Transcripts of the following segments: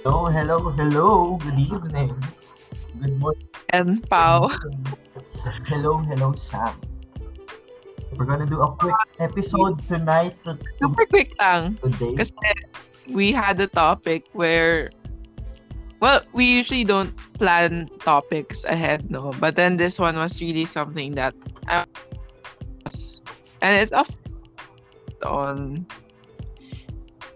Hello, hello, hello. Good evening. Good morning. And Pau. Hello, hello, Sam. We're gonna do a quick episode tonight to, Super quick lang. today. Kasi we had a topic where well, we usually don't plan topics ahead, no. But then this one was really something that I was, and it's off on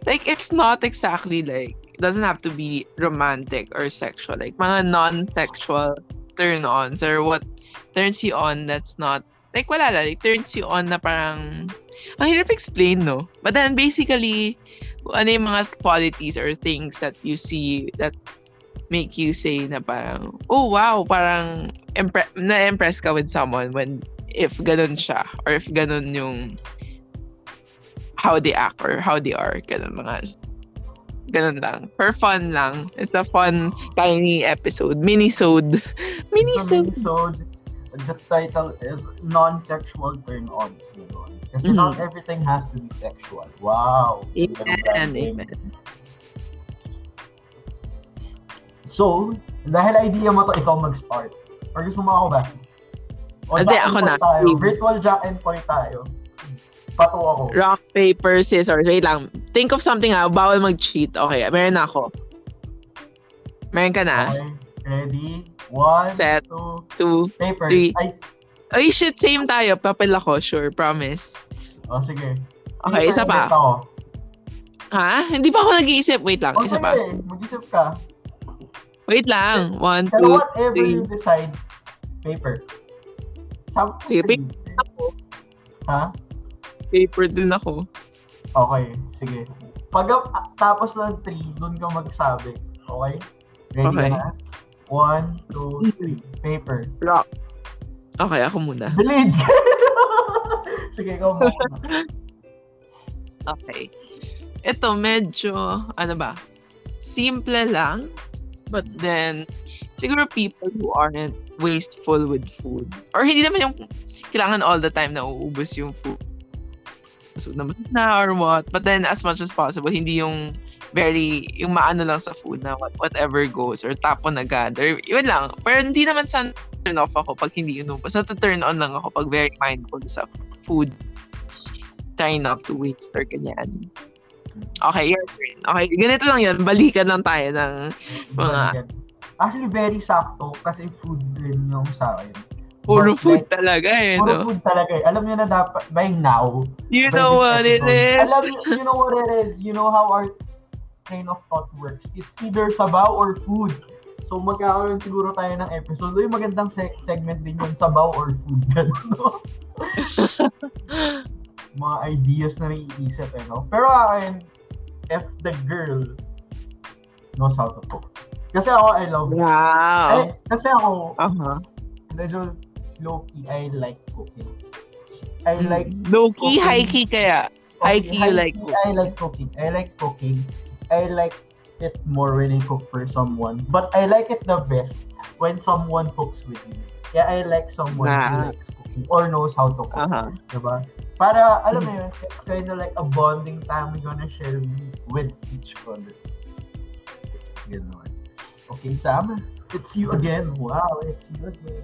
like it's not exactly like doesn't have to be romantic or sexual. Like mga non-sexual turn-ons or what turns you on that's not like wala lang, like turns you on na parang ang hirap explain no but then basically ano yung mga qualities or things that you see that make you say na parang oh wow parang impre- na-impress ka with someone when if ganun siya or if ganun yung how they act or how they are ganun mga ganun lang for fun lang it's a fun tiny episode mini-sode So, mini-sode the title is non-sexual turn-ons. Kasi Mhm. not everything has to be sexual. Wow. Amen, and amen. So, dahil idea mo to, ikaw mag-start. Or gusto mo ako ba? O Hindi, ako na. Tayo. Virtual Jack and Poy tayo. Pato ako. rock, paper, scissors. Wait lang. Think of something ah. Bawal mag-cheat. Okay, meron na ako. Meron ka na? Okay. Ready? One, Set. two, Two. paper. three. Ay, Ay, shit. Same tayo. Papel ako. Sure. Promise. oh, sige. Okay, isa pa. Ako. Ha? Hindi pa ako nag-iisip. Wait lang. Oh, Isa pa. Mag-isip ka. Wait lang. One, Pero two. whatever three. you decide, paper. Sige, sa'yo. Ako. Ha? Paper din ako. Okay, sige. Pag ah, tapos ng 3, doon ka magsabi. Okay? Ready Okay. ka na? One, two, three. Paper. Rock. Okay, ako muna. Delete! sige, ikaw muna. Okay. Ito, medyo, ano ba, simple lang. But then, siguro people who aren't wasteful with food. Or hindi naman yung kailangan all the time na uubos yung food. So, naman na or what. But then, as much as possible, hindi yung very, yung maano lang sa food na what, whatever goes or tapon agad or yun lang. Pero hindi naman sa turn off ako pag hindi inubos. Sa turn on lang ako pag very mindful sa food. Try not to waste or ganyan. Okay, your turn. Okay, ganito lang yun. Balikan lang tayo ng Mga- Actually, very sakto kasi food din yung sa akin. Puro food like, talaga eh, Puro no? food talaga eh. Alam niyo na dapat, by now, You by know what it episode, is. Alam niyo, you know what it is. You know how our train of thought works. It's either sabaw or food. So magkakaroon siguro tayo ng episode. Uy, magandang se- segment din yun, sabaw or food. Ganun, no? Mga ideas na naiisip eh, no? Pero akin, if the girl knows how to cook. Kasi ako, I love Wow. eh, kasi ako, Uh-huh. medyo low-key, I like cooking. I like Low-key, cooking. high-key kaya. High-key you like High-key, I like cooking. I like cooking. I like it more when I cook for someone. But I like it the best when someone cooks with me. Yeah, I like someone who Ah. likes cooking or knows how to cook. Uh-huh. Diba? Para, alam mo yun, it's kind of like a bonding time we're gonna share with each other. Ganon. Okay, Sam, it's you again. Wow, it's you again.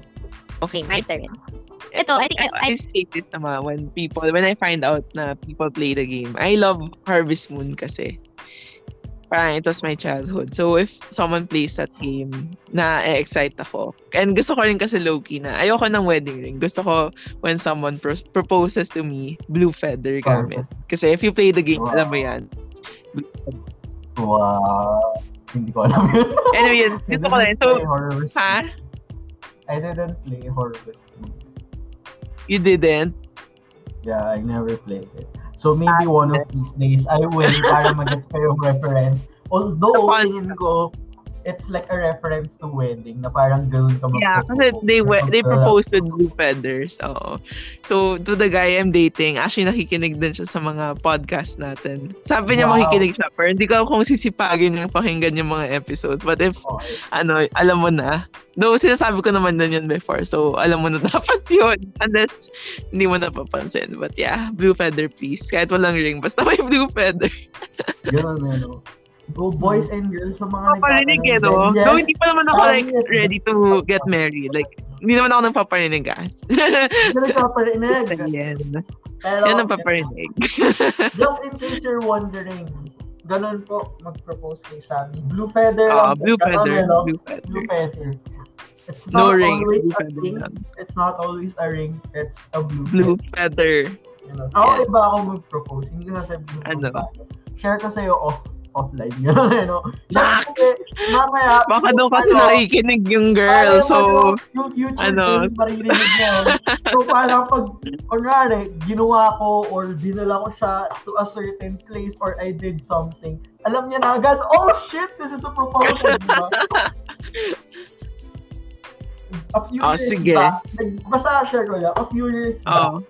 Okay, my turn. Ito, I think I, I, I this naman when people, when I find out na people play the game. I love Harvest Moon kasi. Parang it was my childhood. So if someone plays that game, na-excite ako. And gusto ko rin kasi low-key na, ayoko ng wedding ring. Gusto ko when someone pros- proposes to me, blue feather gamit. Kasi if you play the game, Wow. alam mo yan. Wow. Hindi ko alam yun. Anyway, yun, I gusto ko didn't So, ha? I didn't play Harvest Moon. You didn't? Yeah, I never played it. So maybe one of these days I will para magets ko yung reference. Although, tingin ko, it's like a reference to wedding na parang ganun ka Yeah, magpo- kasi they we- they proposed with blue feathers. Oo. So, to the guy I'm dating, actually nakikinig din siya sa mga podcast natin. Sabi niya Wow. makikinig siya, pero hindi ko kung sisipagin yung pakinggan yung mga episodes. But if, Okay. ano, alam mo na. Though, sinasabi ko naman na yun before. So, alam mo na dapat yun. Unless, hindi mo napapansin. But yeah, blue feather please. Kahit walang ring, basta may blue feather. Ganun eh, no? Go boys and girls sa mga Paparinig eh, no? dyan. Though hindi pa naman ako Yes. like ready to get married. Like, hindi naman ako nagpaparinig ah. Hindi nagpaparinig. Yan. Pero, Yan ang paparinig. just in case you're wondering, ganun po mag-propose kay Sammy. Blue feather Ah, po. blue Ganun, feather. eh, no? Blue Blue feather. feather. It's No not ring. always Blue a feather ring. lang. It's not always a ring. It's a blue, Blue feather. feather. Ako Yeah. iba ako mag-propose. Hindi ko sasabihin blue Ano? feather. Share ko sa'yo off offline. Ganun eh, no? Max! Kasi, mamaya, Baka doon kasi ano, nakikinig yung girl. Parang So, ano, yung future ano? ano, maririnig niya. so parang pag, kunwari, ginawa ko or dinala ko siya to a certain place or I did something, alam niya na agad, oh shit, this is a proposal, di ba? A few Oh, years sige. back, basta share ko lang, a few years back, oh.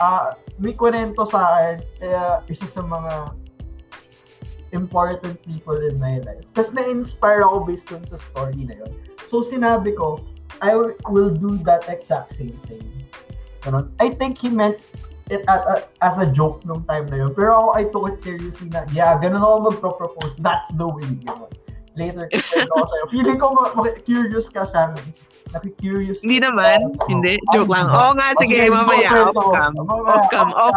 ah may kwento sa akin, kaya isa sa mga important people in my life. Tapos na-inspire ako based dun sa story na yun. So sinabi ko, I will do that exact same thing. Ganon. I think he meant it at, at- as a joke nung time na yun. Pero ako, I took it seriously na, yeah, ganun ako magpro-propose. That's the way. Ganon. Later, kwento ako sa'yo. Feeling ko ma- ma- curious ka sa amin. Naki-curious. Hindi naman. Oh, Hindi. Joke lang. diba? Oo nga, sige. sige, Mamaya. Off cam. Off cam. Off,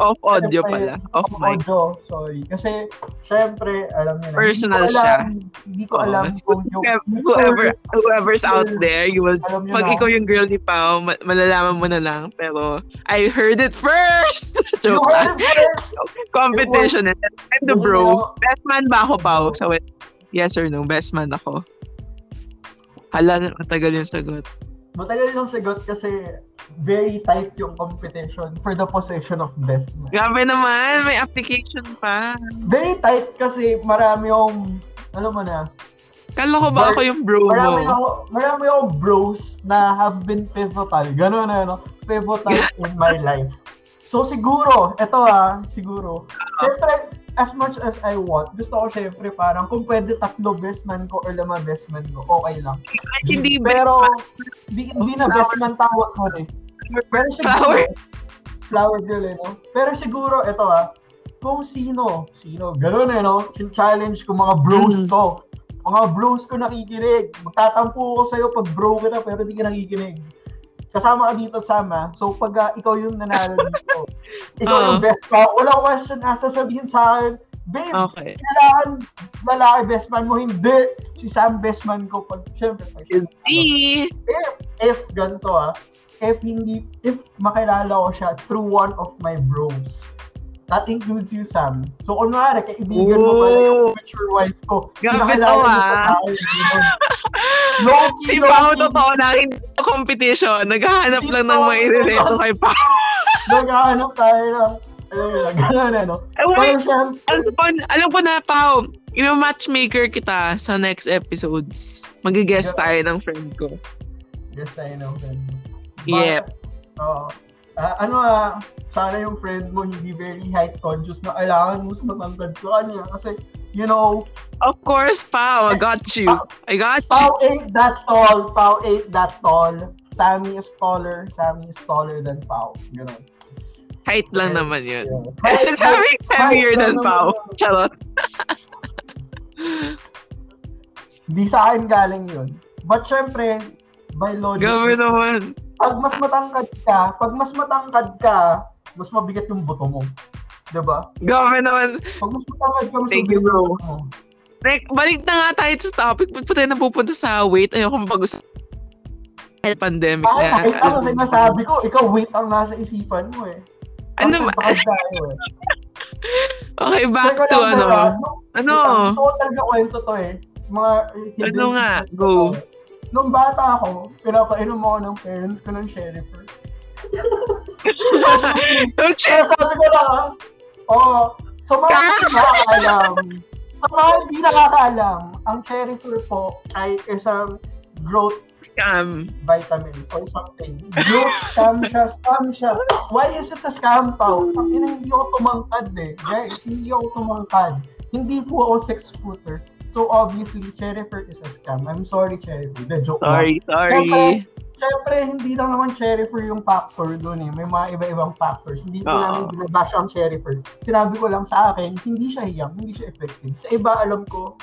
off audio pala. Off mic. Audio, sorry. Kasi, syempre, alam niyo na. Personal ko siya. Hindi ko alam kung yung Whoever, whoever's out there, you will Pag ikaw yung girl ni Pao, ma- malalaman mo na lang. Pero, I heard it first! Joke lang. Competition. It and I'm the bro. Best man ba ako, Pao? So, wait. Yes or no? Best man ako. Hala, matagal yung sagot. Matagal yung sagot kasi very tight yung competition for the position of best man. Grabe naman, may application pa. Very tight kasi marami yung, alam mo na, Kala ko ba ako yung bro marami mo? ako, marami akong bros na have been pivotal. Ganun na, no? Pivotal in my life. So siguro, eto ah, siguro. Siyempre, as much as I want, gusto ko siyempre parang kung pwede tatlo best man ko or lima best man ko, okay lang. Ay, hindi? Pero, di, di na best man tawag ko eh. Pero siguro, Flower. flower girl eh, no? Pero siguro, eto ah, kung sino, sino, gano'n eh, no? Challenge ko mga bros Mm. ko. Mga bros ko nakikinig. Magtatampo ko sa'yo pag bro ka na, pero di ka nakikinig. Kasama ka dito, Sama. So, pag ah, ikaw yung nanalo dito, ikaw Oo. yung best ka, walang question na sasabihin sa akin, babe, Okay. kailangan lalaki best man mo, hindi. Si Sam best man ko. Pag, syempre, pag, Hindi. if, if, ganito ah, if hindi, if makilala ko siya through one of my bros, that includes you, Sam. So, kunwari, kaibigan mo pala yung future wife ko. Grabe to, mo ah. ganun. Si Pao, totoo na, ako competition. Naghahanap lang ng to. may relate kay Pao. Naghahanap tayo ng, mo gano'n ano. Eh, wait, syempre, alam ko, alam ko na, Pao, yung matchmaker kita sa next episodes. Mag-guest Yeah. tayo ng friend ko. yes, I know. But, Yep. Oo. Ah, ano ah, sana yung friend mo hindi very height conscious na kailangan mo sa matangkad sa kanya. Kasi, you know, Of course, Pao, I got you. I got you. Pau ain't that tall. Pau ain't that tall. Sammy is taller. Sammy is taller than Pau. Ganun. Height lang naman yun. Yeah. Height- Sabi, height- heavier height than Pao. naman. Charot. Di sa akin galing yun. But syempre, by logic, Gabi naman. Pag mas matangkad ka, pag mas matangkad ka, mas mabigat yung buto mo. Diba? Gabi naman. Pag mas matangkad ka, mas Thank mabigat you, bro. yung buto mo. Like, balik na nga tayo sa topic. Ba't pa tayo napupunta sa weight? Ayoko mapag-usap. Pandemic Ay, na. nakita ko sinasabi ko, ikaw weight ang nasa isipan mo eh. Ano ba? Eh. Okay, back to ano. Ano? Gusto ko talaga kwento to eh. Mga Ano nga? Go. to. Nung bata ako, pinapainom ako ng parents ko ng Sherifer. Kaya check. sabi ko lang, ah, oo, sa mga hindi nakakaalam, sa mga hindi nakakaalam, ang Sherifer po ay isang growth Scam. vitamin or something. Growth scam siya, scam siya. Why is it a scam, Pao? Ang ina, hindi ako tumangkad eh. Guys, hindi ako tumangkad. Hindi po ako six-footer. So obviously, Sherifer is a scam. I'm sorry, Sherifer. The joke lang. Sorry, sorry. syempre, hindi lang naman Sherifer yung factor doon eh. May mga iba-ibang factors. Hindi ko Oo. namin binabash ang Sherifer. Sinabi ko lang sa akin, hindi siya hiyang, hindi siya effective. Sa iba, alam ko,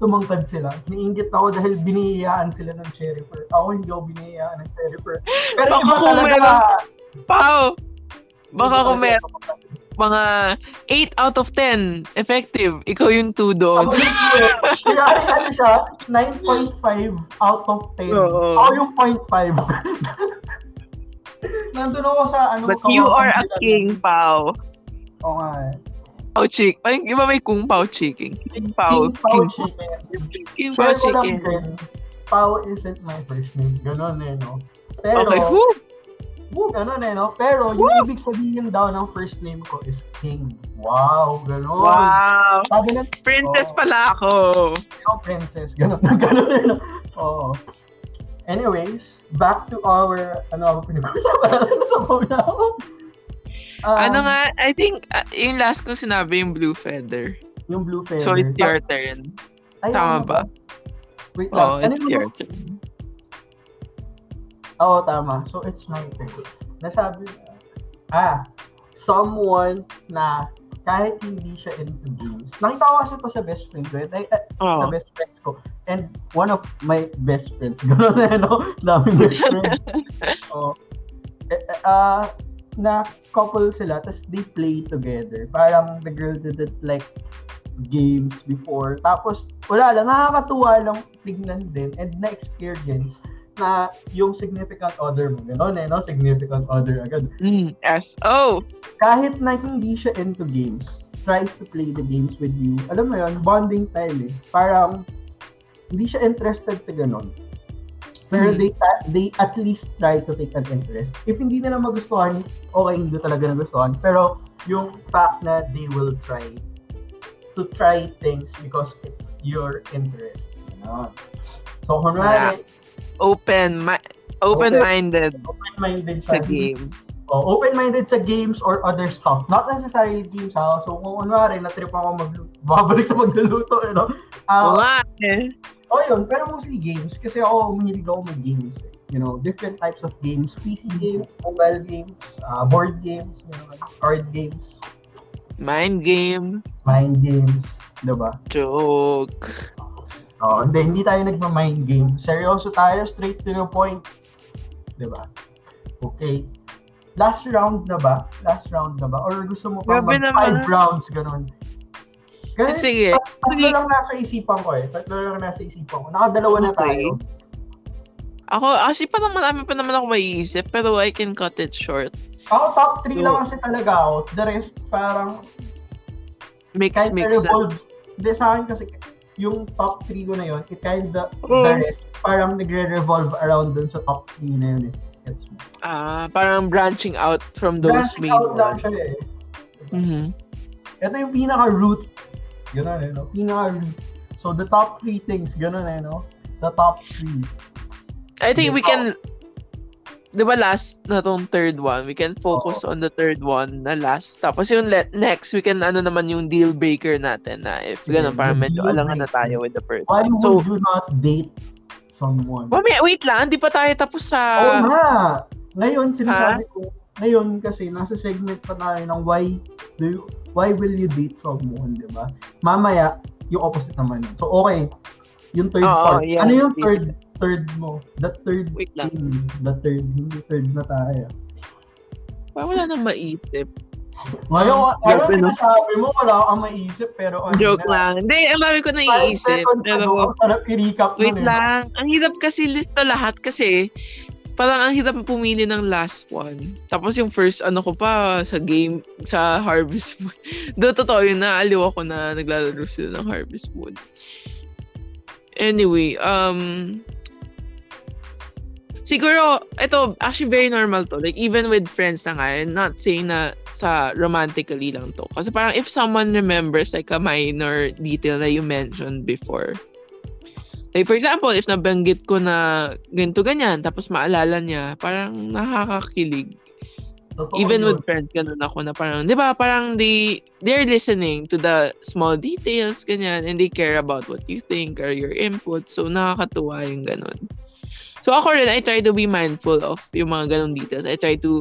tumangkad sila. Niinggit ako dahil binihiyaan sila ng Sherifer. Ako hindi ako binihiyaan ng Sherifer. Pero Baka iba talaga. meron- Pao! Baka kung meron mga 8 out of 10 effective, ikaw yung 2 doon. Kaya ano siya, 9.5 out of 10. Oo. Ako yung 0.5. Nandun ako sa ano. But you are a king. Pao. Oo nga eh. Pao chick. Parang iba may kung pao chicken. King pao. King Pao Chicken. King pao chicken. Pao isn't my first name. Ganon eh, no? Pero, Okay. Woo, ganon eh, no? Pero, yung ibig sabihin daw ng first name ko is King. Wow, ganon. Wow. Sabi ng Princess Oo. pala ako. oh, princess. Ganon, ganon eh, no? Oo. Anyways, back to our, ano ako pinag-usapan? Nasa phone na ako. Um, ano nga, I think, uh, yung last ko sinabi yung blue feather. Yung blue feather. So it's your turn. Ay, tama ano ba? Wait lang. Oh, ano it's yung your turn. Oo, tama. So, it's turn. Nasabi ah, someone na kahit hindi siya into games. Nakita ko kasi ito sa best friend ko. Ay, sa Oh. best friends ko. And one of my best friends. Gano'n na, no? Daming best friends. Eh, eh, ah, na couple sila, tapos they play together. Parang the girl didn't like games before. Tapos, wala lang, nakakatuwa lang tignan din and na-experience na yung significant other mo, gano'n eh, no? Significant other agad. Mm, S. Oh. Kahit na hindi siya into games, tries to play the games with you. Alam mo yon bonding style eh. Parang, hindi siya interested sa gano'n. Pero Mhm. they they at least try to take an interest. If hindi nila magustuhan, okay, hindi talaga nagustuhan. Pero yung fact na they will try to try things because it's your interest. Ganon. So, kunwari, Open. Ma- open-minded open-minded sa game. Oh, open-minded sa games or other stuff. Not necessarily games ha. So, kung kunwari, na-trip ako magluto, babalik sa magluluto, you know? Ah, nga eh. oh, yun. Pero mostly games. Kasi ako, mahilig ako mag-games. Eh. You know, different types of games. PC games, mobile games, uh, board games, you know, card games, Mind game. mind games. Diba? Joke. Oh, hindi, hindi tayo nagma-mind game. Seryoso tayo, straight to the point. Diba? Okay. Last round na ba? Last round na ba? Or gusto mo pa mag five naman. rounds, ganun? Ganun, Sige. tatlo lang nasa isipan ko eh. Tatlo lang nasa isipan ko. Nakadalawa na Okay. tayo. Ako, actually, parang marami pa naman ako maiisip, pero I can cut it short. Ako, top 3 So- lang kasi talaga ako. The rest, parang Mix, mix of na. revolves. Hindi, sa akin kasi, yung top 3 ko na yun, it kind of, Oo. the rest, parang nagre-revolve around dun sa top 3 na yun eh. Gets? Ah, parang branching out from those Branching main out lang siya eh. Mhm. Ito yung pinaka-root. Ganun eh, no? Pinaka-root. So, the top 3 things, ganun eh, no? The top 3. I think we Sige, can, di ba last na tong third one, we can focus on the third one na last. Tapos yung le- next, we can ano naman yung deal breaker natin na if Sige, gano'n, parang medyo alangan na tayo with the first Why one. would So, you not date someone? wait, wait lang, hindi pa tayo tapos sa... Oo nga. Ngayon, sinasabi ko, ngayon kasi nasa segment pa tayo ng why do you, why will you date someone, di ba? Mamaya, yung opposite naman. So, okay. Yung third Oo, part. yes, ano yung third third mo? The third Wait lang. thing. The third. Hindi third na tayo. Parang wala nang maisip. Ngayon, Ah, ano yung sinasabi mo? Wala kang maisip, pero ano Joke na, lang. Hindi, ang dami ko Five naiisip. seconds ago, Pero, ang sarap i-recap wait nun eh. lang. Ang hirap kasi lista lahat kasi parang ang hirap pumili ng last one. Tapos yung first ano ko pa sa game, sa Harvest Moon. Do totoo yun, naaliw ako na naglalaro sila ng Harvest Moon. Anyway, um, siguro, ito, actually very normal to. Like, even with friends na nga, I'm not saying na sa romantically lang to. Kasi parang if someone remembers like a minor detail that you mentioned before, like for example, if nabanggit ko na ganito ganyan, tapos maalala niya, parang nakakakilig. Totoo Even yun. with friends, ganun ako na parang, di ba, parang they, they're listening to the small details, ganyan, and they care about what you think or your input. So, nakakatuwa yung ganun. So ako rin, I try to be mindful of yung mga ganong details. I try to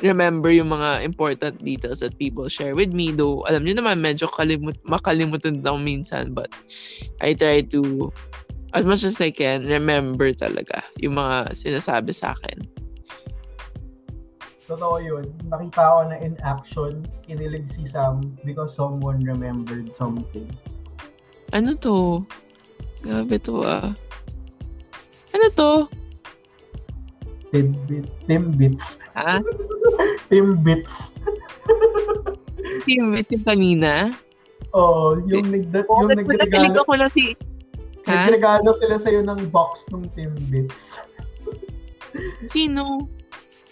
remember yung mga important details that people share with me. Though, alam nyo naman, medyo kalimut makalimutan daw minsan. But, I try to, as much as I can, remember talaga yung mga sinasabi sa akin. Totoo yun. Nakita ko na in action, kinilig si Sam because someone remembered something. Ano to? Grabe to ah. Ano to? Timbit, timbits. Ha? Timbits. Team yung kanina? Oh, yung, nag, Oh, yung nagregalo, ako na si... Ha? nagregalo sila sa'yo ng box ng Timbits. Sino?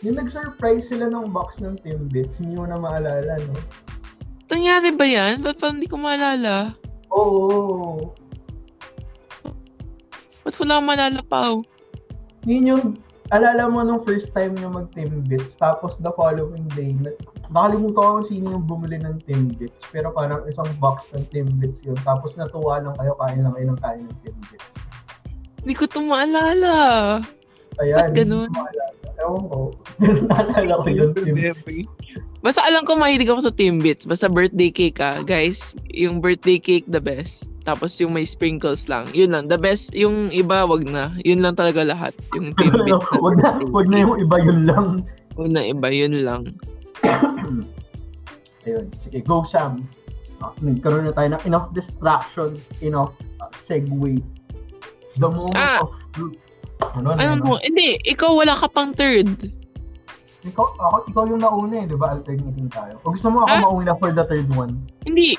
Yung nag-surprise sila ng box ng Timbits, hindi mo na maalala, no? Nangyari ba yan? Ba't parang hindi ko maalala? Oo. Ba't wala maalala pa? oh? Yun yung, alala mo nung first time nyo mag-Timbits, tapos the following day, na- nakalimutan ko kung sino yung bumili ng Timbits, pero parang isang box ng Timbits yun, tapos natuwa lang kayo, kain lang kayo ng kain ng Timbits. Hindi ko to maalala. Ayan, Ba't ganun? hindi ko maalala. Ewan ko. Naalala ko yun, Timbits. Basta alam ko mahilig ako sa Timbits. Basta birthday cake ah. Guys, yung birthday cake the best. Tapos yung may sprinkles lang. Yun lang. The best. Yung iba, wag na. Yun lang talaga lahat. Yung Timbits. wag na, wag na yung iba yun lang. Wag na iba. Yun lang. Ayun, sige, go Sam. Ah, nagkaroon na tayo ng enough distractions, enough uh, segue. The moment Ah. of truth. Ano, ano, Ano ano? Hindi. Ikaw wala ka pang third. Ikaw, ako, ikaw yung nauna eh, di ba? Alternating tayo. O gusto mo ako Ah? mauna for the third one? Hindi.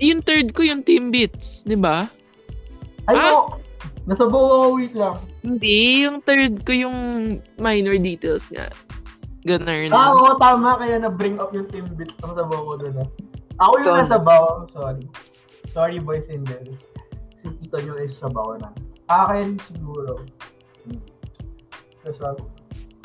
Yung third ko yung Timbits. Di ba? Ay, Ah? Nasa buo ako, wait lang. Hindi. Yung third ko yung minor details nga. Ganun. Ah, oo, tama. Kaya na-bring up yung team bits ng sabaw ko doon. ah. Ako yung Ikaw. nasa baw. Sorry. Sorry, boys and girls. Si tito nyo is sabaw na. Akin siguro. Hmm.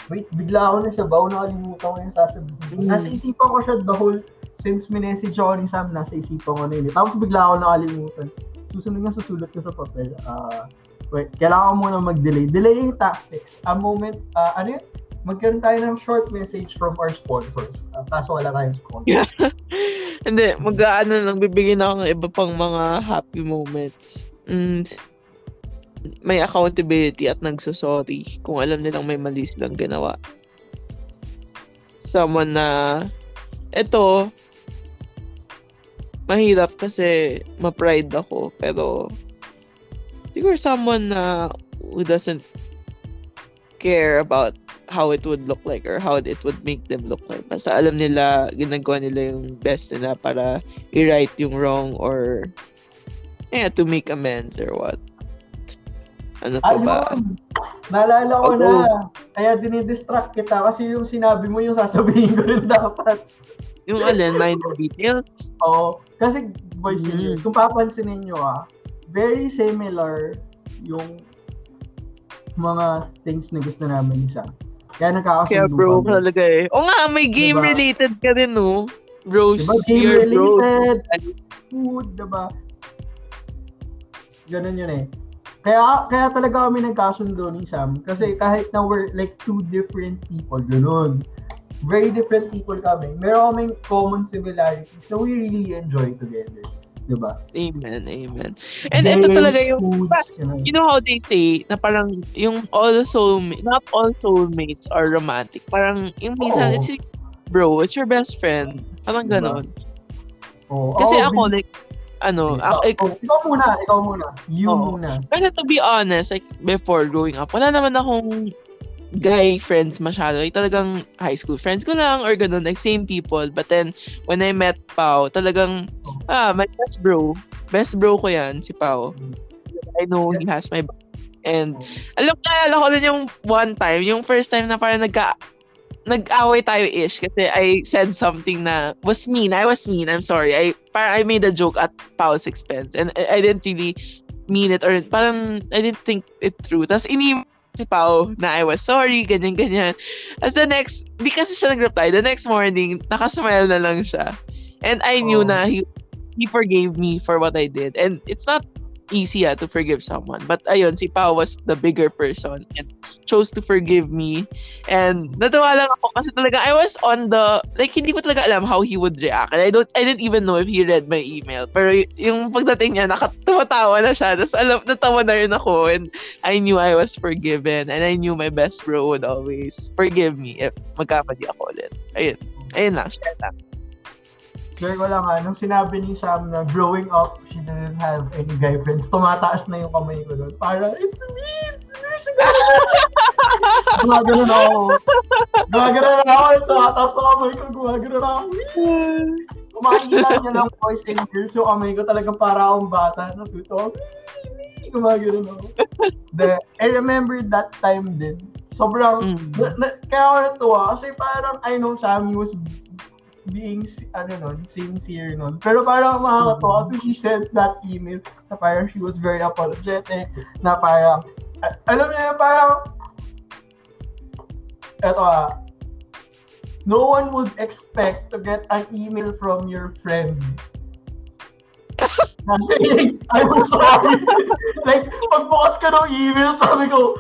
Wait, bigla ako na sa baw. Nakalimutan ko yung sasabihin. Mm. Nasa isipan ko siya the whole, since minessage ako ni Sam, nasa isipan ko na yun. eh. Tapos bigla ako nakalimutan. Susunod nga susulat ko sa papel. Ah, wait, kailangan ko muna mag-delay. Delaying tactics. A moment, ah, ano yun? Magkaroon tayo ng short message from our sponsors. Uh, kaso wala tayong sponsor. Yeah. Hindi, mag-ano lang, bibigyan ako ng iba pang mga happy moments. Mm, may accountability at nagsasorry kung alam nilang may mali silang ginawa. Someone na, eto, mahirap kasi ma-pride ako, pero siguro someone na who doesn't care about how it would look like or how it would make them look like. Basta alam nila, ginagawa nila yung best nila para i-right yung wrong or yeah, to make amends or what. Ano pa ba? Ayun! Naalala ko na. Kaya dinidistract kita kasi yung sinabi mo yung sasabihin ko rin dapat. Yung alin, minor details. Oo. Kasi, boys and Mhm. girls, kung papansinin nyo ah, very similar yung mga things na gusto namin isa. Kaya nagkakasundo Kaya bro kami. talaga eh. O nga, may game Diba? related ka din, no? Bros, Diba? Game your bros. related. Food, diba? Ganun yun eh. Kaya kaya talaga kami nagkasundo ni Sam kasi kahit na we're like two different people, ganun. Very different people kami. Meron kaming common similarities na we really enjoy together. Diba? Amen, amen. And ito talaga yung, foods, you know how they say, na parang yung all soulmates, not all soulmates are romantic. Parang yung minsan, Oo. it's like, bro, it's your best friend. Parang Diba? ganon. Oo. Kasi Oo, ako, like, ano, Ikaw, ako, ik- oh, ikaw muna, ikaw muna. You Oo. muna. Pero to be honest, like, before growing up, wala naman akong guy friends masyado. Like, talagang high school friends ko lang or ganun, like, same people. But then, when I met Pao, talagang, ah, my best bro. Best bro ko yan, si Pao. I know he has my back. And, alam ko, alam ko rin yung one time, yung first time na parang nagka, nag-away tayo ish kasi I said something na was mean. I was mean. I'm sorry. I parang I made a joke at Pao's expense and I, I didn't really mean it or parang I didn't think it through. Tapos ini si Pao na I was sorry, ganyan, ganyan. As the next, di kasi siya nag-reply. The next morning, nakasmile na lang siya. And I knew Oh. na he, he forgave me for what I did. And it's not easy ah, to forgive someone. But ayun, si Pao was the bigger person and chose to forgive me. And natawa lang ako kasi talaga I was on the like hindi ko talaga alam how he would react. And I don't I didn't even know if he read my email. Pero yung pagdating niya nakatawa na siya. Tapos alam natawa na rin ako and I knew I was forgiven and I knew my best bro would always forgive me if magkamali ako ulit. Ayun. Ayun lang, share lang. Share ko lang ha, nung sinabi ni Sam na growing up, she didn't have any guy friends, tumataas na yung kamay ko doon. Para, it's me, it's me, Gumagano na ako. Gumagano na ako, tumataas na kamay ko, gumagano na ako. Kung makikita niyo lang boys and girls, yung kamay ko talaga para akong bata. Natuto, gumagano na ako. The, I remember that time din. Sobrang, Mm. na, na, kaya ako natuwa kasi parang I know Sammy was being ano nun, sincere nun. Pero parang makakatawa kasi she sent that email na parang she was very apologetic, na parang, alam niya, parang, eto ah, no one would expect to get an email from your friend na saying, I'm sorry. like, pagbukas ka ng email, sabi ko,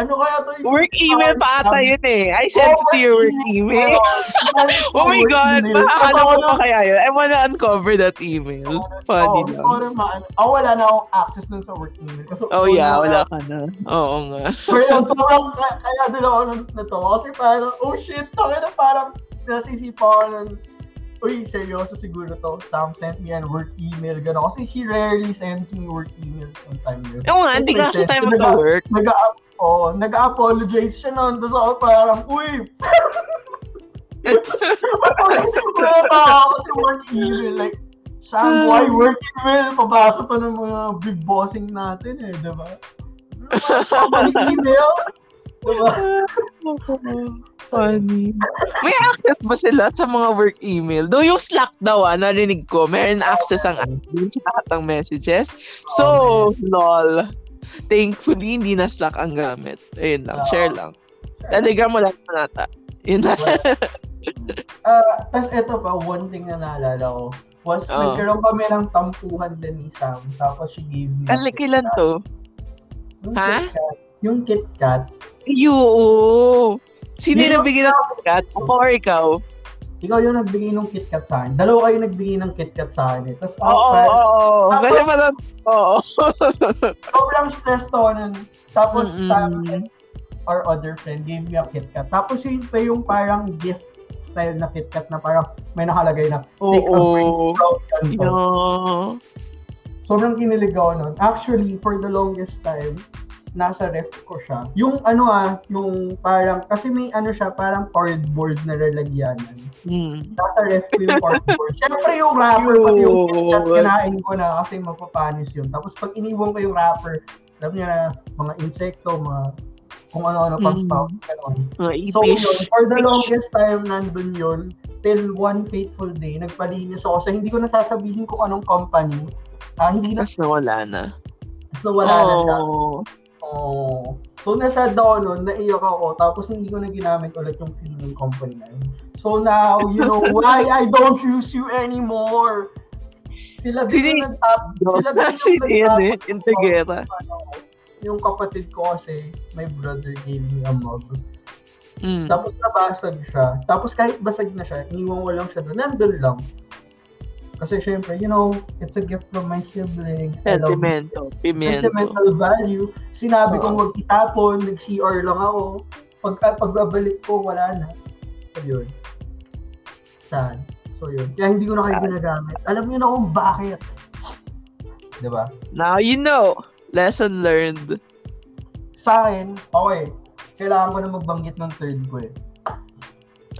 ano kaya to yung Work email pa ata yun eh. I sent it to your work email. Oh my God! Makakala ko pa kaya yun. I wanna uncover that email. Funny oh, lang. Oh, naman. Oh, wala na akong access nun sa work email. Kasi, Oh yeah, wala ka na. Oo nga. Pero yun, sobrang kaya, din ako natawa. Kasi parang, oh shit, taka na parang nasisipa ako ng, uy, seryoso siguro to. Sam sent me an work email, gano'n. Kasi she rarely sends me work emails on time yun. Oo nga, hindi ka may kasi sense, tayo nag oh, nag-apologize siya nun. Tapos ako parang, uy, wala pa ako sa work email. Like, Sam, why work email? Pabasa pa ng mga big bossing natin eh, di ba? Ano email? Di ba? Funny. May access ba sila sa mga work email? Do yung Slack daw ah, narinig ko, meron access ang admin sa lahat ng messages. So, lol. Thankfully, hindi na Slack ang gamit. Ayun lang, Oo. share lang. Telegram mo lang naman ata. Yun na. Ah, tas ito pa, one thing na naalala ko was Oo. nagkaroon kami ng tampuhan din ni Sam. Tapos she gave me Kala kailan to? Yung Ha? KitKat. Yung KitKat. Yoo! Sino yung nagbigay ng KitKat? Ako or ikaw? Ikaw yung nagbigay ng KitKat sa akin. Dalawa kayo nagbigay ng KitKat sa akin. Eh. Tapos Oo, oo, parang oo. Tapos- Kasi parang, oo. sobrang stressed ako nun. Tapos Mm-mm. Sam and our other friend gave me a KitKat. Tapos yun pa yung parang gift style na KitKat na parang may nakalagay na take a break Oo. from ganito. Yeah. sobrang kinilig ako nun. Actually, for the longest time, nasa ref ko siya. Yung ano ah, yung parang, kasi may ano siya, parang cardboard na lalagyanan. Hmm. Nasa ref ko yung cardboard. Siyempre yung wrapper, pati yung KitKat, kinain ko na kasi mapapanis yun. Tapos pag iniwan ko yung wrapper, alam niyo na, mga insekto, mga kung ano-ano pang Mm. gano'n. Mga So yun, for the longest time nandun yun, till one fateful day, nagpalinis ako. So hindi ko nasasabihin kung anong company. Ah, hindi na, Tapos nawala na. so wala na siya. Oh. Oh. So, nasa down nun, naiyak ako, tapos hindi ko na ginamit ulit yung cleaning company na yun. So now, you know why I don't use you anymore. Sila din yung nag-tap. Sila din yung nag-tap- Integera. Ano, Yung kapatid ko kasi, my brother gave me a mug. Mm. Tapos nabasag siya. Tapos kahit basag na siya, iniwan ko lang siya doon. Nandun lang. Kasi syempre, you know, it's a gift from my sibling. Sentimento. Pimiento. sentimental value. Sinabi kong huwag itapon, nag-CR lang ako. Pag, ah, pagbabalik ko, wala na. So, yun. Sad. So, yun. Kaya hindi ko na kayo ginagamit. Alam niyo na kung bakit. Diba? Now you know. Lesson learned. Sa akin, okay. Kailangan ko na magbanggit ng third ko eh.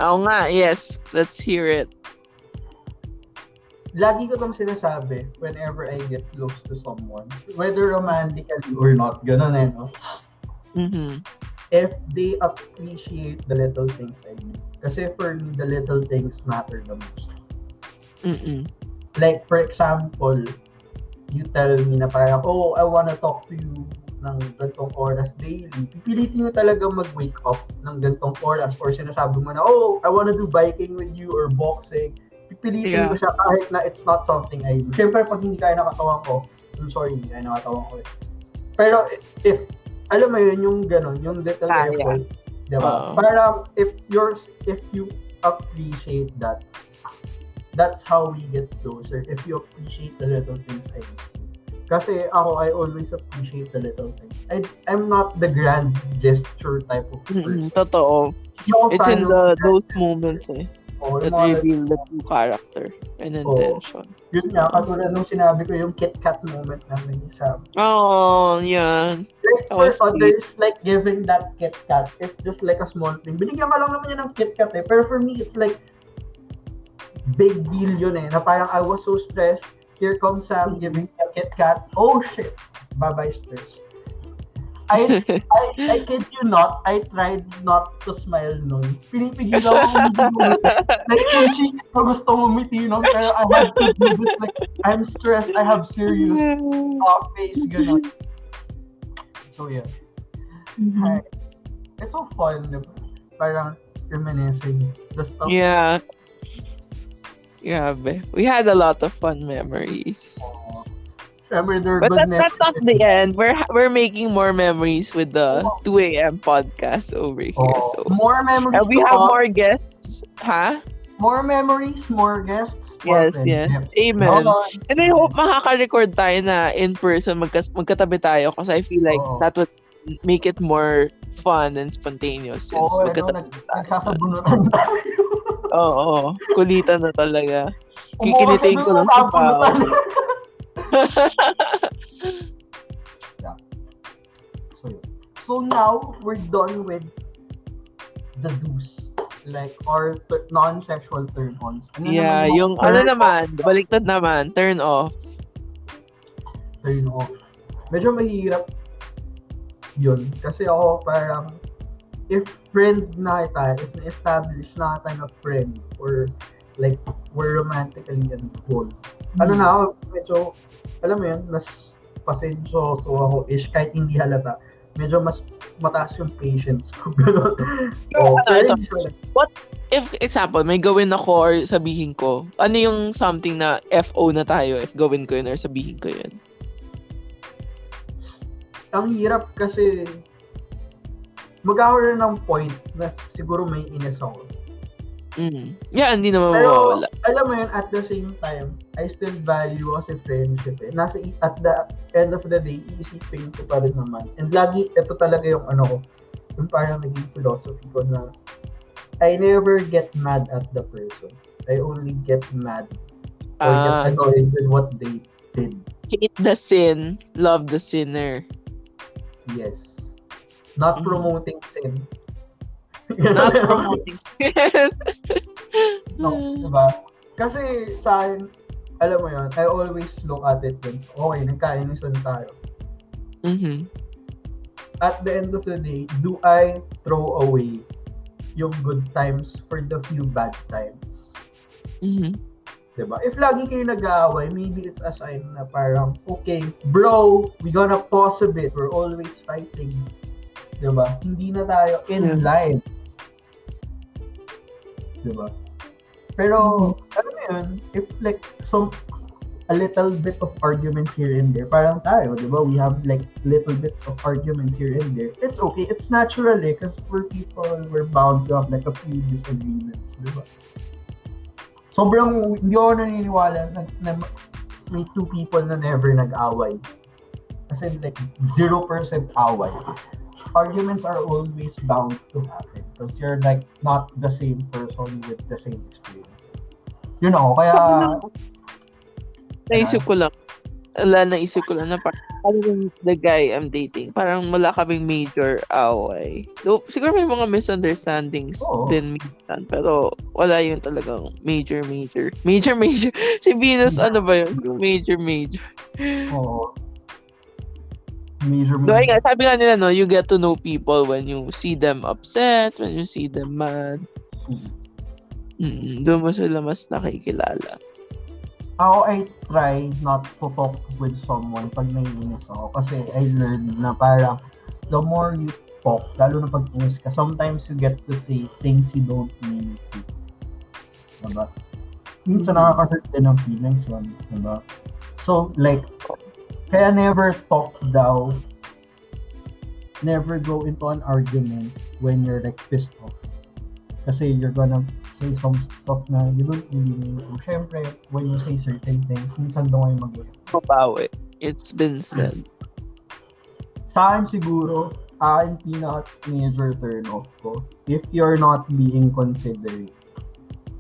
Oo nga, yes. Let's hear it. Lagi ko itong sinasabi whenever I get close to someone. Whether romantically or not. Ganun eh, no? Mhm. if they appreciate the little things I do. Kasi for me, the little things matter the most. Mm-mm. Like, for example, you tell me na parang, oh, I wanna talk to you ng gantong oras daily. Pipilitin mo talaga mag-wake up ng gantong oras or sinasabi mo na, oh, I wanna do biking with you or boxing. Pipilitin Yeah. ko siya kahit na it's not something I do. Siyempre, pag hindi kaya nakatawan ko, I'm sorry, ay nakatawa ko eh. Pero if, alam mo yun, yung gano'n, yung little Kaya. effort, di ba? Oo. Parang if you're, if you appreciate that, that's how we get closer. If you appreciate the little things I do. Kasi ako, I always appreciate the little things. I, I'm not the grand gesture type of person. Mm-mm, totoo. Hindi It's in the those moments eh. Yung That reveal the true character and Oo. intention. Yun nga, katulad nung sinabi ko yung Kit Kat moment namin ni Sam. Oh, yan. Like, Oh, for sweet. others, like giving that Kit Kat is just like a small thing. Binigyan ka lang naman niya ng Kit Kat eh. Pero for me, it's like, big deal yun eh. Na parang I was so stressed. Here comes Sam giving a Kit Kat. Oh shit. Bye-bye stress. I, I, I kid you not, I tried not to smile nun. Pinipigil ako umiti. like, yung cheeks ko gusto umiti nun. Pero I had to do this. Like, I'm stressed. I have serious uh, face. Ganun. So, yeah. Hi. It's so fun, di ba? Parang reminiscing the stuff. Yeah. Grabe. We had a lot of fun memories. Remember, there But good that, that's not the end. We're we're making more memories with the Oh. 2 a.m. podcast over here. Oh, So more memories and we have come. more guests. Huh? More memories, more guests, more Yes, yes. Amen. Oo. And I hope makaka-record tayo na in person magka- magkatabi tayo kasi I feel like Oo. that would make it more fun and spontaneous since Oo, ano, magkatabi nag, nagsasabunutan tayo. Oo, oo. kulitan na talaga. Siya ko lang sa pao. yeah. So, yun. so now, we're done with the do's. Like, our t- non-sexual turn-ons. Ano Yeah, naman yung ano turn- naman, baliktad naman, turn off. turn off. Medyo mahirap yun. Kasi ako parang, if friend na kita, if na-establish na kita na friend, or like, we're romantically involved, ano na ako, medyo, alam mo yun, mas pasensyoso ako ish, kahit hindi halata. Medyo mas mataas yung patience ko. Ganun. Oh, ano, ito, like, If, example, may gawin ako or sabihin ko, ano yung something na FO na tayo if gawin ko yun or sabihin ko yun? ang hirap kasi magkakaroon ng point na siguro may inis ako. Mm. Yeah, hindi naman Pero, mawawala. alam mo yun, at the same time, I still value kasi friendship eh. Nasa, at the end of the day, iisipin ko pa rin naman. And lagi, ito talaga yung ano ko, yung parang naging philosophy ko na I never get mad at the person. I only get mad or Ah, get annoyed with what they did. hate the sin, love the sinner. Yes. Not Mhm. promoting sin. Not promoting. No, diba? Kasi sa akin, alam mo yun, I always look at it yun. Okay, nagkainisan tayo. Mhm. At the end of the day, do I throw away yung good times for the few bad times? Mhm. Diba? If lagi kayo nag-aaway, maybe it's a sign na parang, okay, bro, we gonna pause a bit. We're always fighting. Diba? Hindi na tayo in Yeah. Line. Diba? Pero, alam mo yun, if like, some, a little bit of arguments here and there, parang tayo, di ba? We have like little bits of arguments here and there. It's okay. It's natural eh, because we're people, we're bound to have like a few disagreements, di ba? Sobrang, hindi ako naniniwala na, na may two people na never nag-away. Kasi like, 0% away. Arguments are always bound to happen because you're like not the same person with the same experience. You know, kaya Naisip ko lang. Wala, naisip ko lang na parang yung the guy I'm dating, parang wala kaming major away. Though, siguro may mga misunderstandings Oo. din minsan, pero wala yung talagang major, major. Major, major. Si Venus, ano ba yun? Major, major. Oo. Major ay nga, sabi nga nila, no, you get to know people when you see them upset, when you see them mad. Mm, doon mo sila mas nakikilala. Ako, I try not to talk with someone pag naiinis ako. Kasi I learned na parang the more you talk, lalo na pag inis ka, sometimes you get to say things you don't mean to. Diba? Minsan nakaka-hurt din ng feelings yun. Diba? So, like, Kaya never talk daw. Never go into an argument when you're like pissed off. Kasi you're gonna say some stuff na you don't really mean to. Siyempre, when you say certain things, minsan daw kayo mag Mabawi. It's been said. Sa akin siguro, ah, akin pinaka major turn off ko, if you're not being considerate.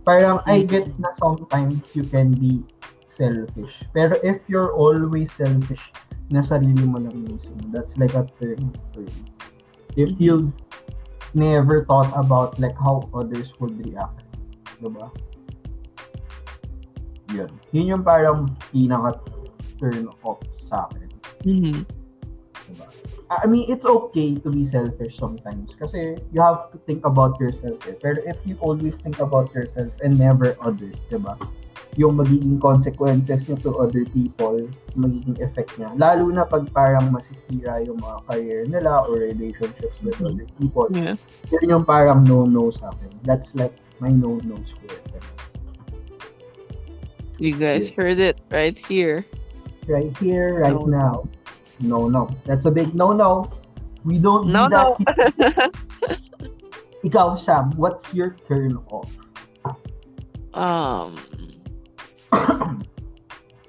Parang I mm. get na sometimes you can be selfish. Pero if you're always selfish, na sarili mo lang inisip mo, that's like a turn for you. If you've never thought about like how others would react. Diba? Yun. Yun yung parang pinaka turn off sa akin. Mhm. Diba? I mean, it's okay to be selfish sometimes kasi you have to think about yourself eh. Pero if you always think about yourself and never others, diba? Yung magiging consequences nyo to other people, magiging effect niya. Lalo na pag parang masisira yung mga career nila or relationships with Mhm. other people. Yeah. Yun yung parang no-no sa akin. That's like my no-no square. You guys heard it right here. Right here, right No. now. No, no. That's a big no-no. We don't No, do that no. Ikaw, Sam, what's your turn off? um,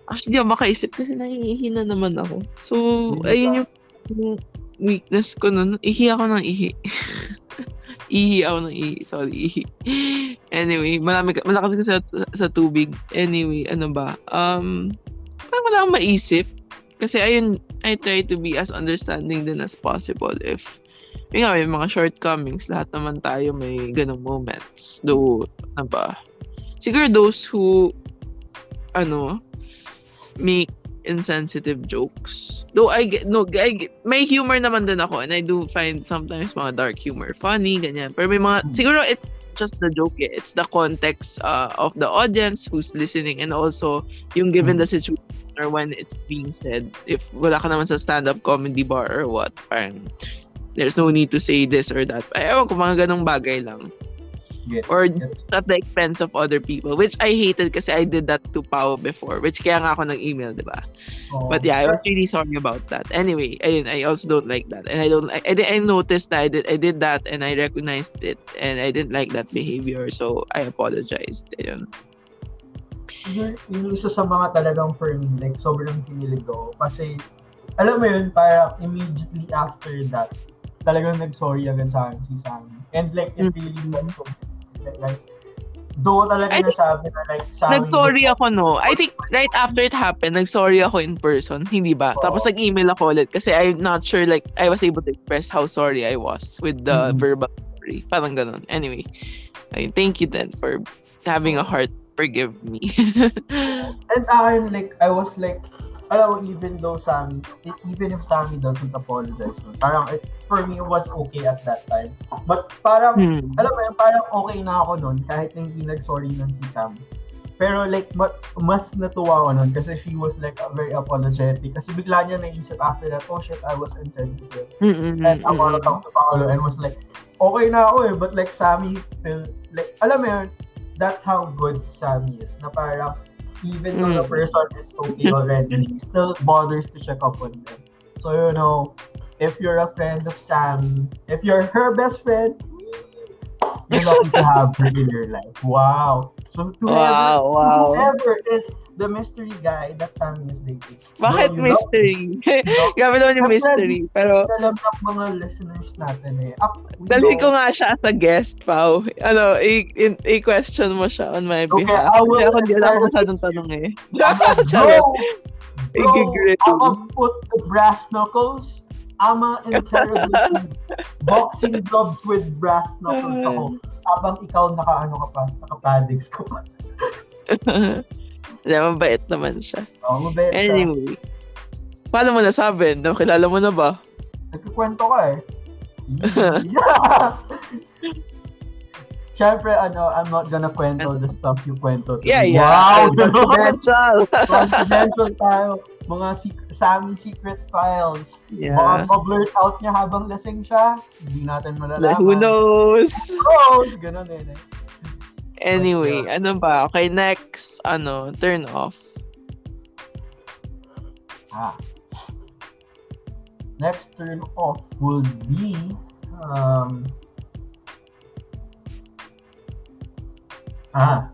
actually, di ako makaisip kasi nahihina naman ako. So, Hindi ayun yung, yung weakness ko nun. Ihi ako ng ihi. ihi ako ng ihi. Sorry, ihi. Anyway, marami, ka- malakas ka sa, sa tubig. Anyway, ano ba? Um, parang wala akong maisip. Kasi ayun, I try to be as understanding din as possible. If, yun nga, may mga shortcomings. Lahat naman tayo may ganong moments. Though, ano ba? Siguro those who, ano, make insensitive jokes. Though I get, no, I get, may humor naman din ako and I do find sometimes mga dark humor funny, ganyan. Pero may mga, Hmm. siguro it's just the joke eh. It's the context uh, of the audience who's listening and also yung given the situation or when it's being said. If wala ka naman sa stand-up comedy bar or what, parang there's no need to say this or that. Ay, ewan ko, mga ganong bagay lang. Yes, Or yes. at the expense of other people, which I hated kasi I did that to Pao before, which kaya nga ako nag-email, di ba? Oo. But yeah, I was really sorry about that. Anyway, ayun, I also don't like that. And I don't, I, I, I noticed that I did, I did that and I recognized it and I didn't like that behavior. So, I apologized. Ayun. Yun, yung isa sa mga talagang for me, like, sobrang kinilig ako. Kasi, alam mo yun, parang immediately after that, talagang nag-sorry agad sa akin si Sammy. And like, it Mm. really was so like, do talaga I nasabi na like, Sammy Nag-sorry ako, no? I think right after it happened, nag-sorry ako in person. Hindi ba? Oo. Tapos nag-email ako ulit kasi I'm not sure like I was able to express how sorry I was with the Mhm. verbal sorry. Parang ganun. Anyway, ayun, thank you then for having a heart. Forgive me. And akin, like, I was like, alam mo, even though Sammy, even if Sammy doesn't apologize, no, parang it, for me, it was okay at that time. But parang, Hmm. alam mo yun, parang okay na ako nun, kahit na hindi nag-sorry nun si Sam. Pero like, ma- mas natuwa ako nun kasi she was like very apologetic. Kasi bigla niya naisip after that, oh shit, I was insensitive. Mm-mm, And wanna mm-mm. talk to Paolo and was like, okay na ako eh, but like Sammy still, like, alam mo yun, that's how good Sammy is. Na parang, even though the Mm. person is okay already, he still bothers to check up on them. So, you know, if you're a friend of Sammy, if you're her best friend, you're lucky to have her in your life. Wow. So, whoever, Wow, wow. whoever is the mystery guy that Sammy is dating. Bakit love mystery? Grabe naman yung mystery. Pero, alam ng mga listeners natin eh. We dalhin ko nga siya as a guest, Pao. Ano, i- in- i-question mo siya on my Okay, behalf. I will Kasi ako hindi alam ko masyadong tanong eh. Charot. bro. I'ma put the brass knuckles. I'ma interrogate boxing gloves with brass knuckles ako. Habang ikaw naka-ano ka pa, naka-paddings ka pa. Hindi, mabait naman siya. Oh, mabait ka. Anyway. Paano mo nasabi? Nakilala mo na ba? Nagkikwento ka eh. Siyempre, ano, I'm not gonna kwento the stuff you kwento. to Yeah, me. yeah. Wow! Confidential. Confidential tayo. Mga sec- Sammy secret files. yeah. Baka ma-blurt out niya habang lasing siya. Hindi natin malalaman. Who knows? Oh, ganun eh. Anyway, ano ba? Okay, next, ano, turn off. Ah. next turn off would be um ah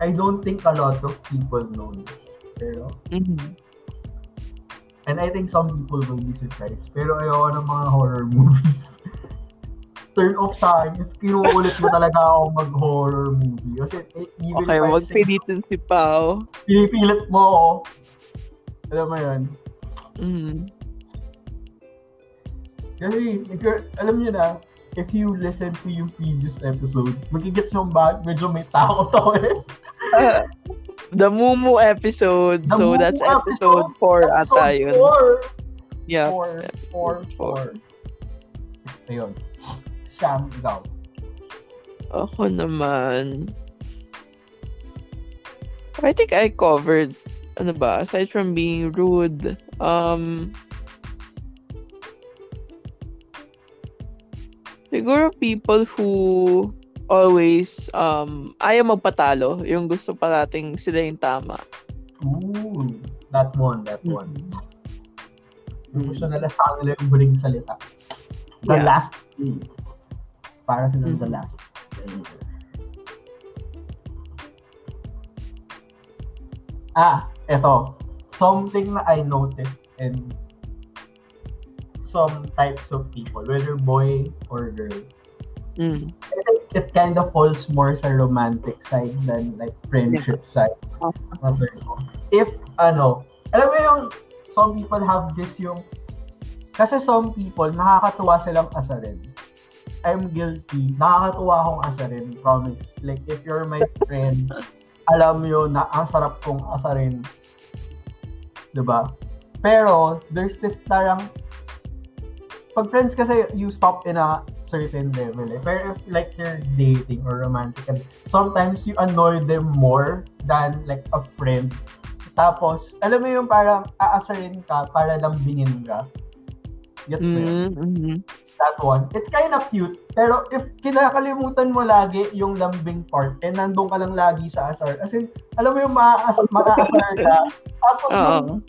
I don't think a lot of people know this. Pero, Mhm. and I think some people will be surprised. Pero ayoko ng mga horror movies. Turn off sa akin if kinukulit mo talaga ako mag-horror movie. Kasi eh, even Okay, wag pilitin si Pao. pinipilit mo ako. Alam mo yun? Mhm. Kasi, if alam niyo na, if you listen to yung previous episode, magigets mo ba, medyo may takot ako eh. The Mumu episode. The so Mumu that's episode, episode 4 ata yun. Four. Yeah. Four, four, four. Ayun. Sam, ikaw. Ako naman. I think I covered, ano ba, aside from being rude, um, siguro people who always, um, ayaw magpatalo, yung gusto parating sila yung tama. Ooh, that one, that Mm. one. Yung gusto nila sa kanila yung huling salita. The Yeah. last say. Para sila the Mhm. last. Ah, eto. Something na I noticed in some types of people, whether boy or girl. Mm. I think it kind of falls more sa romantic side than like friendship side. Okay. If, ano, alam mo yung, some people have this yung, kasi some people, nakakatuwa silang asarin. I'm guilty. Nakakatuwa akong asarin, promise. Like, if you're my friend, alam mo na ang sarap kong asarin. ba? Pero, there's this tarang, pag friends kasi, you stop in a certain level eh. Pero if like you're dating or romantic, and sometimes you annoy them more than like a friend. Tapos, alam mo yung parang aasarin ka para lambingin ka. Gets mo yun? Mm, mhm. That one. It's kind of cute. Pero if kinakalimutan mo lagi yung lambing part, and nandun ka lang lagi sa asar, as in, alam mo yung maaas maaasar ka, tapos yung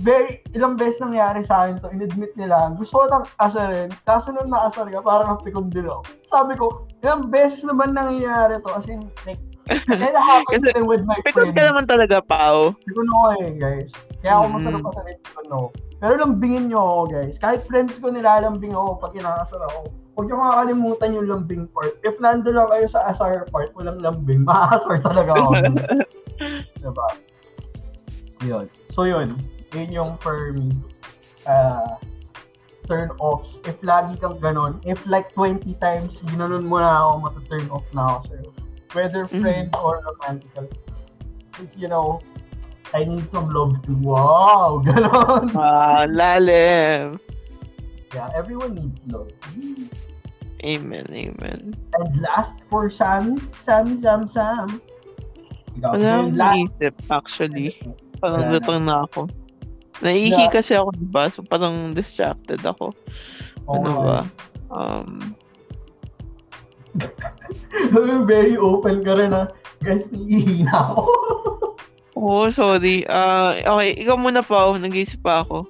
very, ilang beses nangyari sa akin to, in-admit nila, gusto ko nang asarin, kaso nung naasar ka, parang napikon din ako. Sabi ko, ilang beses naman nangyayari to, as in, like, and happens Kasi, with my friends. ka naman talaga, Pao. Ko know eh, guys. Kaya ako Mm. masarap pa sa ko, no. Pero lambingin nyo ako, guys. Kahit friends ko nilalambing ako pag kinakasar ako. Huwag nyo kakalimutan yung lambing part. If nando lang kayo sa asar part, walang lambing, makakasar talaga ako. diba? Yun. So yun. Yun yung for me. Uh, turn offs. If lagi kang ganon, if like 20 times ginanon mo na ako, mata-turn off na ako sa'yo. Whether Mhm. friend or romantical. Because, you know, I need some love too. Wow! Ganon! Ah, lalim. Yeah, everyone needs love. Amen, amen. And last for Sammy, Sammy, Sam, Sam. Ikaw, Wala akong naisip, actually. Parang lutang na ako. Naihi kasi ako, diba? So, parang distracted ako. Oo Ano ba? Um, Very open ka rin ha. Guys, naiihina ako. oh, sorry. Ah, okay, ikaw muna pa. Nag-iisip pa ako.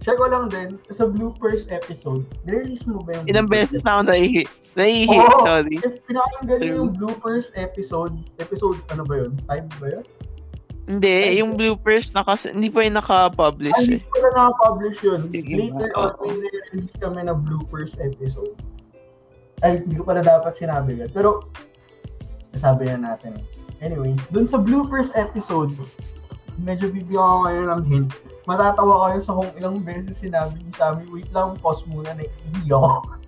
Check ko lang din, sa bloopers episode, release mo ba yung Ilang beses na ako naihi. Naihi, Oo. sorry. If pinakinggan True. yung bloopers episode, episode ano ba yun? 5 ba yun? Hindi, yung bloopers na kasi, hindi pa yung naka-publish Ay, eh. hindi ko na naka-publish yun. Later on, may release kami na bloopers episode. Ay, hindi ko pala dapat sinabi yan. Pero, nasabi na natin. Anyways, dun sa bloopers episode, medyo bibigyan ko ngayon ng hint. Matatawa kayo sa kung ilang beses sinabi ni Sammy, wait lang, pause muna, naiiyak ako.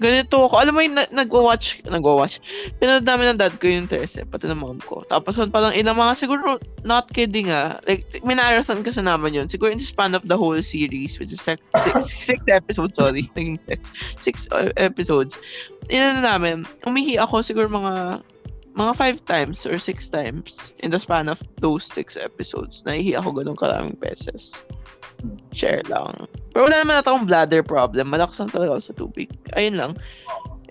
Ganito ako. Alam mo yung na- nagwa-watch, nagwa-watch. Pinanood namin ng dad ko yung 13, pati ng mom ko. Tapos yun, parang ilang mga, siguro, not kidding ah. Like, minarasan kasi naman yun. Siguro in the span of the whole series, which is six, six, six episodes, sorry. Naging six. Six uh, episodes. Ilan na namin, umihi ako siguro mga mga five times or six times in the span of those six episodes. Nahihi ako ganun karaming beses. Share lang. Pero wala naman akong bladder problem. Malakas lang talaga ako sa tubig. Ayun lang.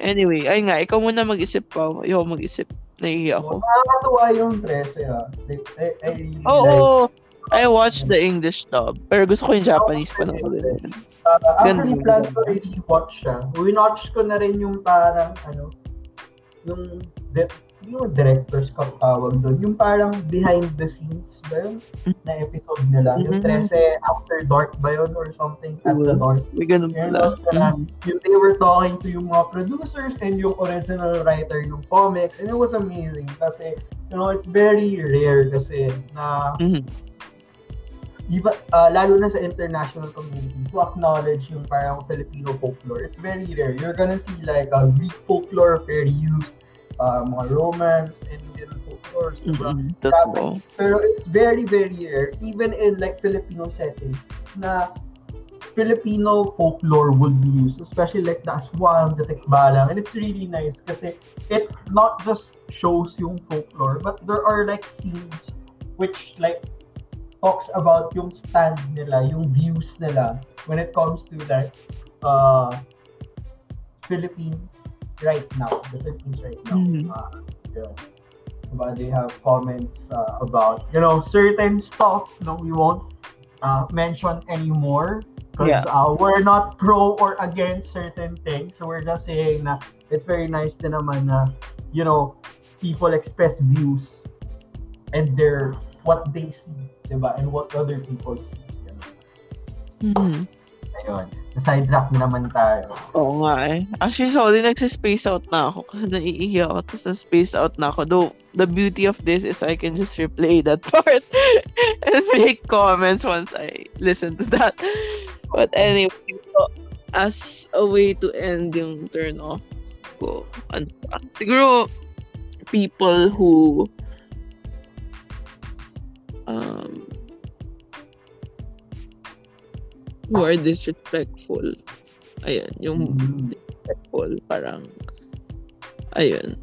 Anyway, ayun nga. Ikaw muna mag-isip pa. Ayoko mag-isip. Nahihi ako. Nakakatuwa yung 13 ha. Like, I, I really Oo! like I watched the English dub. Pero gusto ko yung Japanese panoorin. Uh, actually, Ganda. plan ko i-rewatch siya. Winatch ko na rin yung parang, ano, yung, yung director's cut tawag doon. Yung parang behind the scenes ba yun? Na episode nila. Yung Mhm. 13 After Dark ba yun or something? At the Dark. May ganun pala. na, yung they were talking to yung mga producers and yung original writer ng comics and it was amazing kasi you know it's very rare kasi na Mhm. iba ah, lalo na sa international community to acknowledge yung parang Filipino folklore it's very rare you're gonna see like a Greek folklore very used uh, mga romance Indian folklore diba? Mhm. Totoo. Japanese. Pero it's very, very rare, even in like Filipino setting, na Filipino folklore would be used, especially like the aswang, the tikbalang, and it's really nice kasi it not just shows yung folklore, but there are like scenes which like talks about yung stand nila, yung views nila when it comes to like uh, Philippine right now, the Philippines right now. Mhm. Uh, yun. Diba, they have comments uh, about, you know, certain stuff, no, we won't uh, mention anymore because Yeah. uh, we're not pro or against certain things. So we're just saying na it's very nice din naman na, you know, people express views and their, what they see, diba, and what other people see. Mhm. Ayun. Sidetrack na naman tayo. Oo nga eh. Actually, sorry, nagsispace out na ako kasi naiiyak ako tapos na-space out na ako. Though, the beauty of this is I can just replay that part and make comments once I listen to that. But anyway, so, as a way to end yung turn off ko, ano siguro, people who um, who are disrespectful. Ayun, yung Mm, disrespectful, parang, ayun.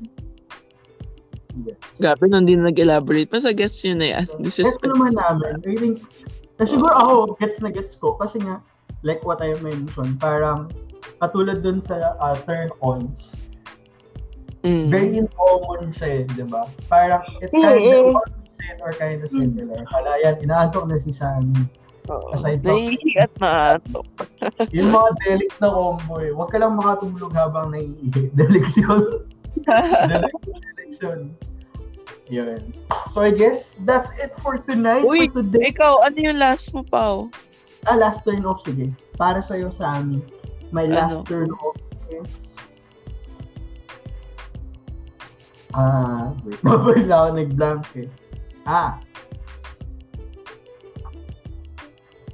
yes. Grabe, nung di nag-elaborate. Basta gets yun na yan. Gets Disrespect. naman namin. I think, eh, siguro ako, gets na gets ko. Kasi nga, like what I mentioned, parang, katulad dun sa uh, turn-ons, Mm. very common siya eh, di ba? Parang, it's kind of opposite or kind of similar. Hala, yan, inaantok na si Sammy. Oo. aside Naiiyak na ato. Yung mga delix na combo eh. Huwag ka lang makatulog habang naiihi. Delix yun. delix yun. Yun. So I guess, that's it for tonight. Uy, for today. Ikaw, ano yung last mo, Pao? Ah, last turn off, sige. Para sa'yo, Sammy. My last Ano? turn off is... Ah, wait. Bigla ako nag-blank eh. Ah.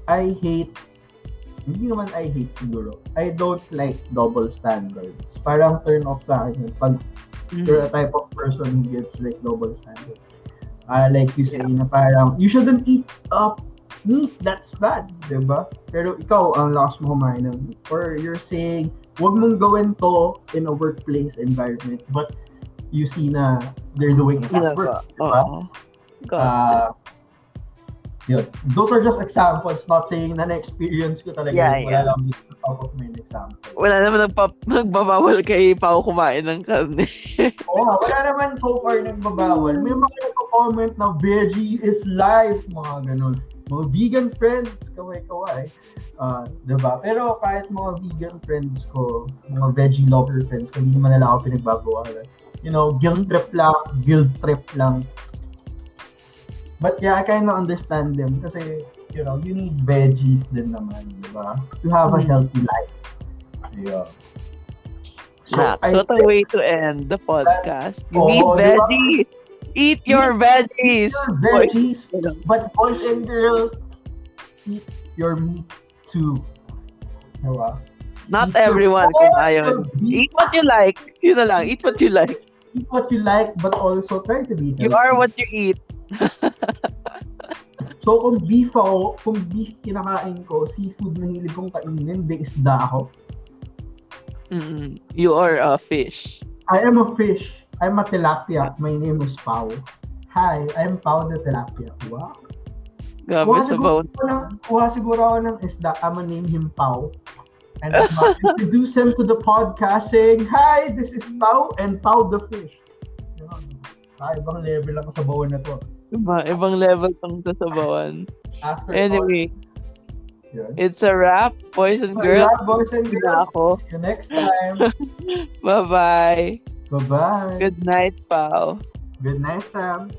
I hate... Hindi naman I hate siguro. I don't like double standards. Parang turn off sa akin. yun. Pag you're a type of person who gives like double standards. Uh, like you say na parang, you shouldn't eat up meat, that's bad, di ba? Pero ikaw, ang lakas mo kumain ng meat. Or you're saying, wag mong gawin to in a workplace environment, but you see na they're doing it at work. Diba? Got it. Uh, yun. Those are just examples, not saying na na-experience ko talaga. Yeah, yun. Wala yeah. lang dito sa top of my example. Wala naman nagpa- nagbabawal kay Pao kumain ng karne. Oo, nga, wala naman so far nagbabawal. May mga nagko-comment na veggie is life, mga ganun. Mga vegan friends, kaway-kaway. Uh, diba? Pero kahit mga vegan friends ko, mga veggie lover friends ko, hindi naman nila ako pinagbabawalan. You know, guilt trip lang, guilt trip lang. But yeah, I kind of understand them kasi, you know, you need veggies din naman, diba? To have a Mm. healthy life. Yeah. Nah, I so what a way to end the podcast. You Oo, need di ba? veggies. Eat your veggies. your veggies, but boys and girls, eat your meat too. Diba? Not Eat everyone pork, can ayon. Eat what you like. Yun na lang. Eat what you like. eat what you like, but also try to be You are what you eat. So kung beef ako, kung beef kinakain ko, seafood na hilig kong kainin, di isda ako. Mm, you are a fish. I am a fish. I'm a tilapia. My name is Pau. Hi, I'm Pau the tilapia. Wow. Gabi Kuha sa ng, kuha siguro ako ng isda. I'm gonna name him Pau. And I'm gonna introduce him to the podcast saying, Hi, this is Pau and Pau the fish. Yun. Ibang level ako sa bawon na to. Diba? Ibang level tong kasabawan. after Anyway, all, it's a wrap, boys and girls. yeah, boys and girls, ako. see you next time. Bye-bye. Bye-bye. Good night, pal. Good night, Sam.